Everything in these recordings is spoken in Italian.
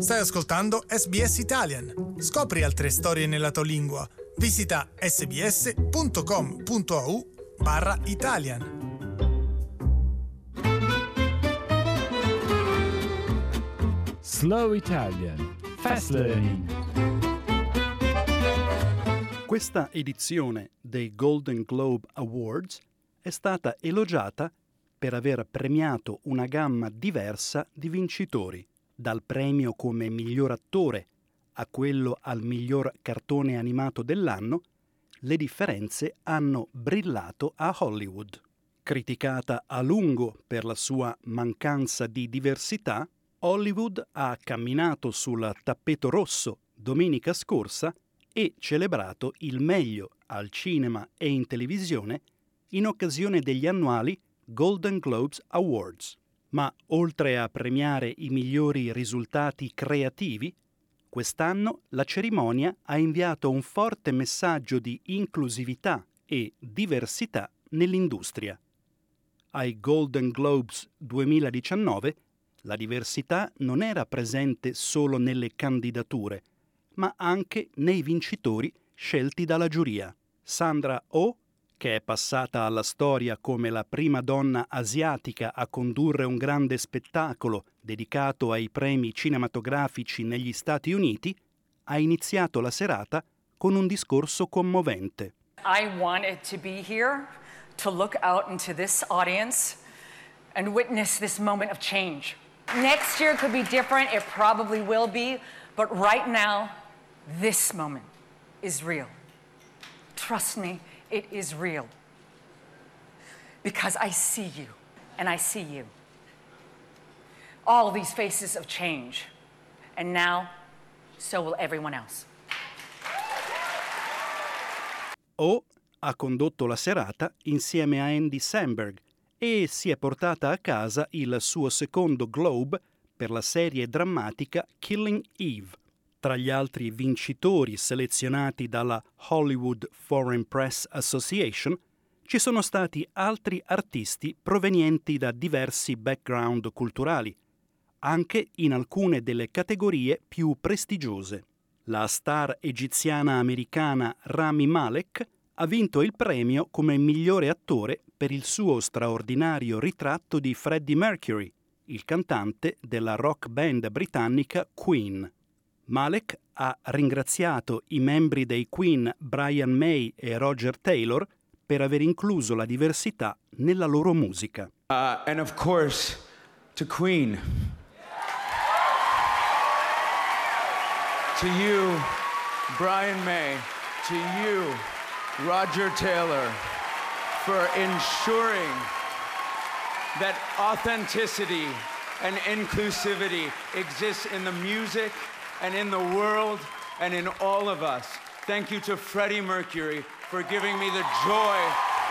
Stai ascoltando SBS Italian. Scopri altre storie nella tua lingua. Visita sbs.com.au barra Italian. Slow Italian Fast Learning Questa edizione dei Golden Globe Awards è stata elogiata per aver premiato una gamma diversa di vincitori, dal premio come miglior attore a quello al miglior cartone animato dell'anno, le differenze hanno brillato a Hollywood. Criticata a lungo per la sua mancanza di diversità, Hollywood ha camminato sul tappeto rosso domenica scorsa e celebrato il meglio al cinema e in televisione in occasione degli annuali Golden Globes Awards. Ma oltre a premiare i migliori risultati creativi, quest'anno la cerimonia ha inviato un forte messaggio di inclusività e diversità nell'industria. Ai Golden Globes 2019 la diversità non era presente solo nelle candidature, ma anche nei vincitori scelti dalla giuria. Sandra Oh che è passata alla storia come la prima donna asiatica a condurre un grande spettacolo dedicato ai premi cinematografici negli Stati Uniti, ha iniziato la serata con un discorso commovente. I wanted to be here to look out into this audience and witness this moment of change. Next year could be different, it probably will be, but right now, this moment is real. Trust me, it is real. Because I see you, and I see you. All these faces of change. And now, so will everyone else. O ha condotto la serata insieme a Andy Samberg e si è portata a casa il suo secondo Globe per la serie drammatica Killing Eve. Tra gli altri vincitori selezionati dalla Hollywood Foreign Press Association ci sono stati altri artisti provenienti da diversi background culturali, anche in alcune delle categorie più prestigiose. La star egiziana-americana Rami Malek ha vinto il premio come migliore attore per il suo straordinario ritratto di Freddie Mercury, il cantante della rock band britannica Queen. Malek ha ringraziato i membri dei Queen Brian May e Roger Taylor per aver incluso la diversità nella loro musica. Uh, and of course, to Queen. to you, Brian May. To you, Roger Taylor, for ensuring that authenticity and inclusivity exists in the music and in the world and in all of us. Thank you to Freddie Mercury for giving me the joy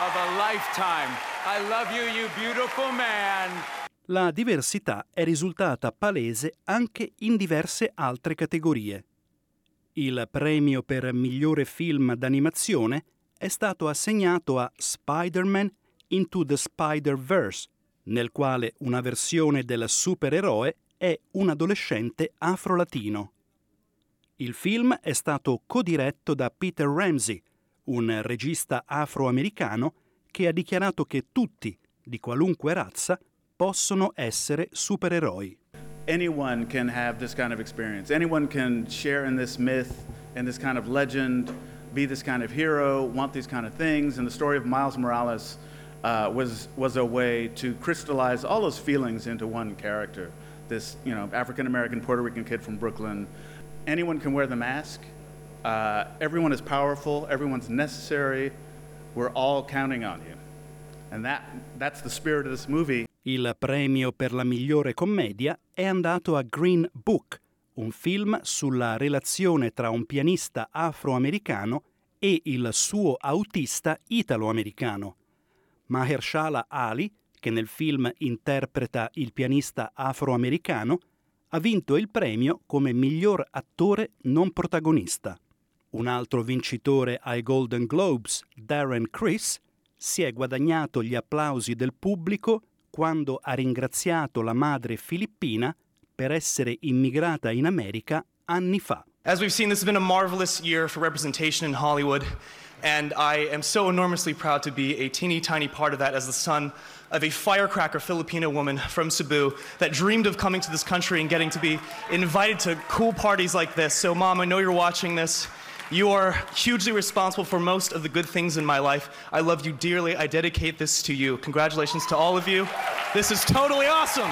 of a lifetime. I love you, you beautiful man. La diversità è risultata palese anche in diverse altre categorie. Il premio per migliore film d'animazione è stato assegnato a Spider-Man Into the Spider-Verse, nel quale una versione del supereroe è un adolescente afro-latino. Il film è stato codiretto da Peter Ramsey, un regista afroamericano che ha dichiarato che tutti, di qualunque razza, possono essere supereroi. Anyone can have this kind of experience. Anyone can share in this myth and this kind of legend, be this kind of hero, want these kind of things. And the story of Miles Morales uh, was was a way to crystallize all those feelings into one character. This, you know, African American Puerto Rican kid from Brooklyn anyone can wear the mask. Uh, everyone is powerful. Everyone's necessary. We're all counting on you. And that, that's the spirit of this movie. Il premio per la migliore commedia è andato a Green Book, un film sulla relazione tra un pianista afroamericano e il suo autista italo-americano. Mahershala Ali, che nel film interpreta il pianista afroamericano, ha vinto il premio come miglior attore non protagonista. Un altro vincitore ai Golden Globes, Darren Criss, si è guadagnato gli applausi del pubblico quando ha ringraziato la madre filippina per essere immigrata in America As we've seen, this has been a marvelous year for representation in Hollywood, and I am so enormously proud to be a teeny tiny part of that as the son of a firecracker Filipino woman from Cebu that dreamed of coming to this country and getting to be invited to cool parties like this. So, Mom, I know you're watching this. You are hugely responsible for most of the good things in my life. I love you dearly. I dedicate this to you. Congratulations to all of you. This is totally awesome.